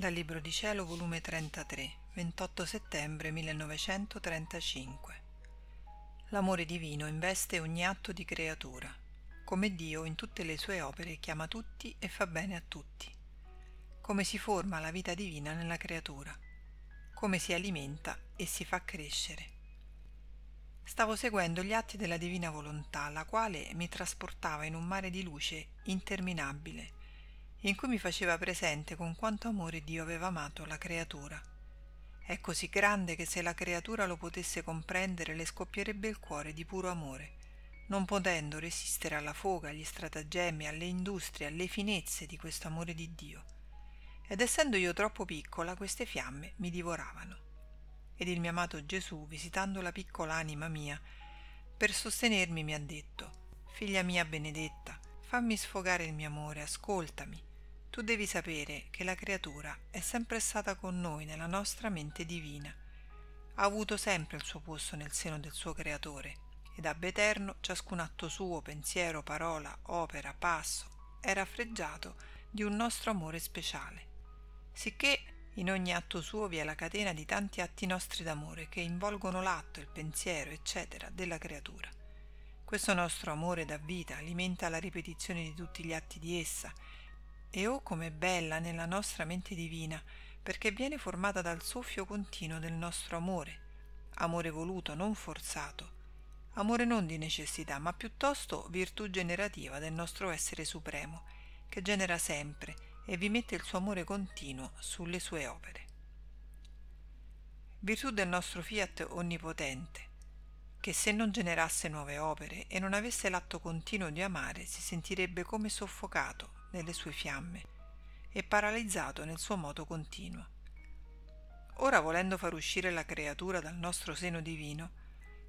Dal Libro di Cielo, volume 33, 28 settembre 1935. L'amore divino investe ogni atto di creatura, come Dio in tutte le sue opere chiama tutti e fa bene a tutti. Come si forma la vita divina nella creatura, come si alimenta e si fa crescere. Stavo seguendo gli atti della divina volontà, la quale mi trasportava in un mare di luce interminabile in cui mi faceva presente con quanto amore Dio aveva amato la creatura. È così grande che se la creatura lo potesse comprendere le scoppierebbe il cuore di puro amore, non potendo resistere alla foga, agli stratagemmi, alle industrie, alle finezze di questo amore di Dio. Ed essendo io troppo piccola, queste fiamme mi divoravano. Ed il mio amato Gesù, visitando la piccola anima mia, per sostenermi mi ha detto, Figlia mia benedetta, fammi sfogare il mio amore, ascoltami, tu devi sapere che la creatura è sempre stata con noi nella nostra mente divina. Ha avuto sempre il suo posto nel seno del suo creatore ed ab eterno ciascun atto suo, pensiero, parola, opera, passo era freggiato di un nostro amore speciale. Sicché in ogni atto suo vi è la catena di tanti atti nostri d'amore che involgono l'atto, il pensiero, eccetera, della creatura. Questo nostro amore dà vita, alimenta la ripetizione di tutti gli atti di essa e oh com'è bella nella nostra mente divina, perché viene formata dal soffio continuo del nostro amore, amore voluto, non forzato, amore non di necessità, ma piuttosto virtù generativa del nostro essere supremo, che genera sempre e vi mette il suo amore continuo sulle sue opere. Virtù del nostro fiat onnipotente, che se non generasse nuove opere e non avesse l'atto continuo di amare, si sentirebbe come soffocato nelle sue fiamme e paralizzato nel suo moto continuo. Ora volendo far uscire la creatura dal nostro seno divino,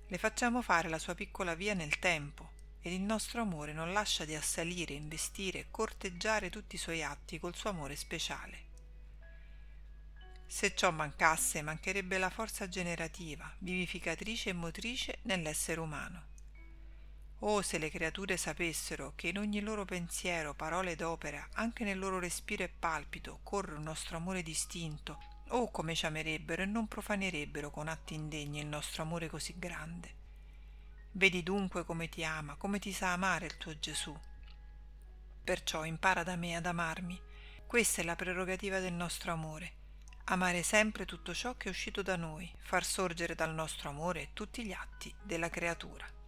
le facciamo fare la sua piccola via nel tempo ed il nostro amore non lascia di assalire, investire e corteggiare tutti i suoi atti col suo amore speciale. Se ciò mancasse, mancherebbe la forza generativa, vivificatrice e motrice nell'essere umano. Oh, se le creature sapessero che in ogni loro pensiero, parola ed opera, anche nel loro respiro e palpito, corre un nostro amore distinto, oh come ci amerebbero e non profanerebbero con atti indegni il nostro amore così grande. Vedi dunque come ti ama, come ti sa amare il tuo Gesù. Perciò impara da me ad amarmi. Questa è la prerogativa del nostro amore. Amare sempre tutto ciò che è uscito da noi, far sorgere dal nostro amore tutti gli atti della creatura.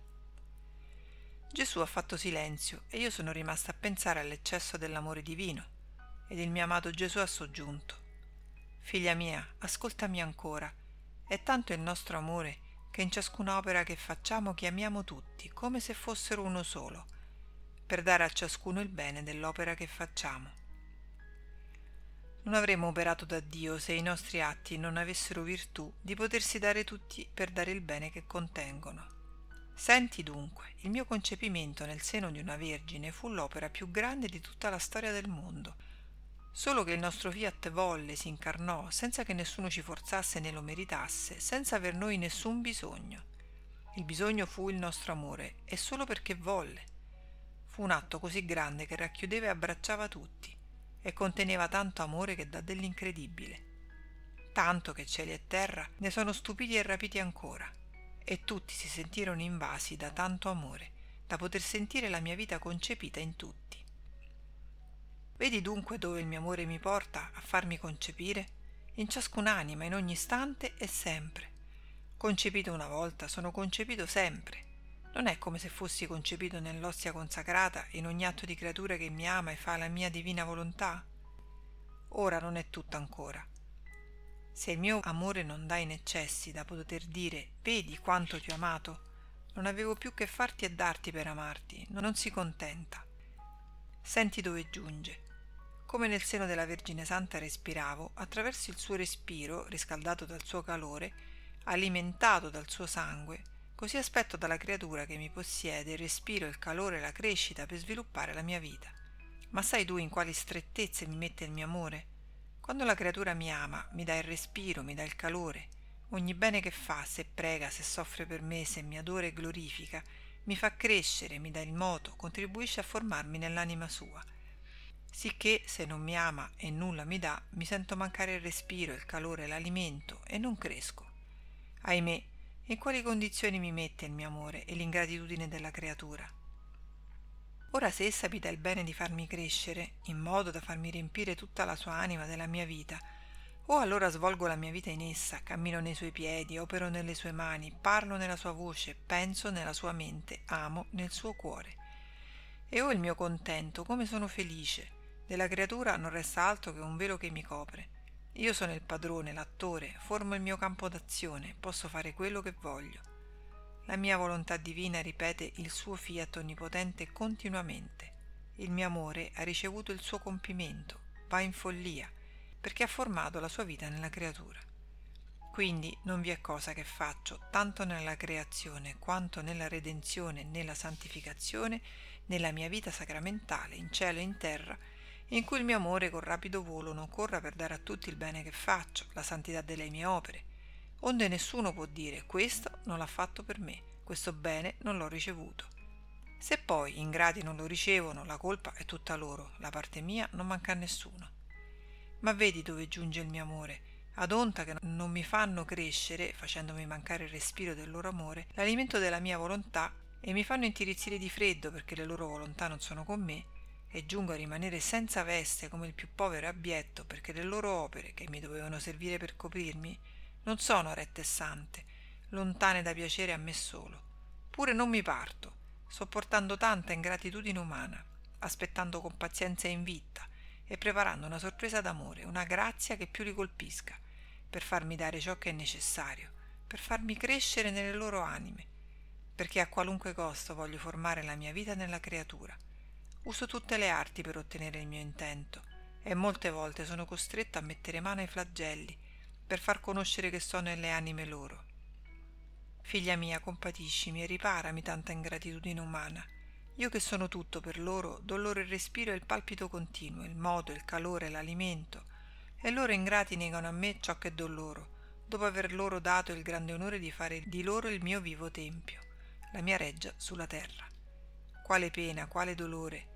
Gesù ha fatto silenzio e io sono rimasta a pensare all'eccesso dell'amore divino ed il mio amato Gesù ha soggiunto. Figlia mia, ascoltami ancora. È tanto il nostro amore che in ciascuna opera che facciamo chiamiamo tutti come se fossero uno solo, per dare a ciascuno il bene dell'opera che facciamo. Non avremmo operato da Dio se i nostri atti non avessero virtù di potersi dare tutti per dare il bene che contengono. Senti dunque, il mio concepimento nel seno di una vergine fu l'opera più grande di tutta la storia del mondo. Solo che il nostro fiat volle, si incarnò, senza che nessuno ci forzasse né lo meritasse, senza aver noi nessun bisogno. Il bisogno fu il nostro amore, e solo perché volle. Fu un atto così grande che racchiudeva e abbracciava tutti, e conteneva tanto amore che dà dell'incredibile. Tanto che cieli e terra ne sono stupiti e rapiti ancora e tutti si sentirono invasi da tanto amore, da poter sentire la mia vita concepita in tutti. Vedi dunque dove il mio amore mi porta a farmi concepire? In ciascun'anima, in ogni istante e sempre. Concepito una volta, sono concepito sempre. Non è come se fossi concepito nell'ostia consacrata in ogni atto di creatura che mi ama e fa la mia divina volontà? Ora non è tutto ancora. Se il mio amore non dà in eccessi da poter dire vedi quanto ti ho amato, non avevo più che farti e darti per amarti, non si contenta. Senti dove giunge. Come nel seno della Vergine Santa respiravo, attraverso il suo respiro, riscaldato dal suo calore, alimentato dal suo sangue, così aspetto dalla creatura che mi possiede il respiro, il calore e la crescita per sviluppare la mia vita. Ma sai tu in quali strettezze mi mette il mio amore? Quando la creatura mi ama, mi dà il respiro, mi dà il calore, ogni bene che fa, se prega, se soffre per me, se mi adora e glorifica, mi fa crescere, mi dà il moto, contribuisce a formarmi nell'anima sua. sicché se non mi ama e nulla mi dà, mi sento mancare il respiro, il calore, l'alimento e non cresco. Ahimè, in quali condizioni mi mette il mio amore e l'ingratitudine della creatura? Ora se essa mi dà il bene di farmi crescere, in modo da farmi riempire tutta la sua anima della mia vita, o allora svolgo la mia vita in essa, cammino nei suoi piedi, opero nelle sue mani, parlo nella sua voce, penso nella sua mente, amo nel suo cuore. E ho il mio contento, come sono felice. Della creatura non resta altro che un velo che mi copre. Io sono il padrone, l'attore, formo il mio campo d'azione, posso fare quello che voglio. La mia volontà divina ripete il suo fiat onnipotente continuamente. Il mio amore ha ricevuto il suo compimento, va in follia, perché ha formato la sua vita nella creatura. Quindi non vi è cosa che faccio, tanto nella creazione quanto nella redenzione nella santificazione, nella mia vita sacramentale, in cielo e in terra, in cui il mio amore con rapido volo non corra per dare a tutti il bene che faccio, la santità delle mie opere, onde nessuno può dire questo non l'ha fatto per me, questo bene non l'ho ricevuto. Se poi ingrati non lo ricevono, la colpa è tutta loro, la parte mia non manca a nessuno. Ma vedi dove giunge il mio amore, ad onta che non mi fanno crescere, facendomi mancare il respiro del loro amore, l'alimento della mia volontà e mi fanno intirizzire di freddo perché le loro volontà non sono con me, e giungo a rimanere senza veste come il più povero abbietto perché le loro opere, che mi dovevano servire per coprirmi, non sono rette e sante, lontane da piacere a me solo. Pure non mi parto, sopportando tanta ingratitudine umana, aspettando con pazienza e invitta, e preparando una sorpresa d'amore, una grazia che più li colpisca, per farmi dare ciò che è necessario, per farmi crescere nelle loro anime, perché a qualunque costo voglio formare la mia vita nella creatura. Uso tutte le arti per ottenere il mio intento e molte volte sono costretto a mettere mano ai flagelli per far conoscere che sto nelle anime loro. Figlia mia, compatiscimi e riparami tanta ingratitudine umana io che sono tutto per loro, do loro il respiro e il palpito continuo, il modo, il calore, l'alimento, e loro ingrati negano a me ciò che do loro, dopo aver loro dato il grande onore di fare di loro il mio vivo tempio, la mia reggia sulla terra. Quale pena, quale dolore.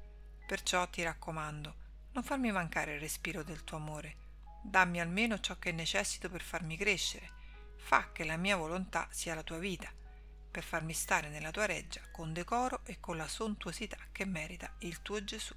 Perciò ti raccomando, non farmi mancare il respiro del tuo amore. Dammi almeno ciò che necessito per farmi crescere. Fa che la mia volontà sia la tua vita per farmi stare nella tua reggia con decoro e con la sontuosità che merita il tuo Gesù.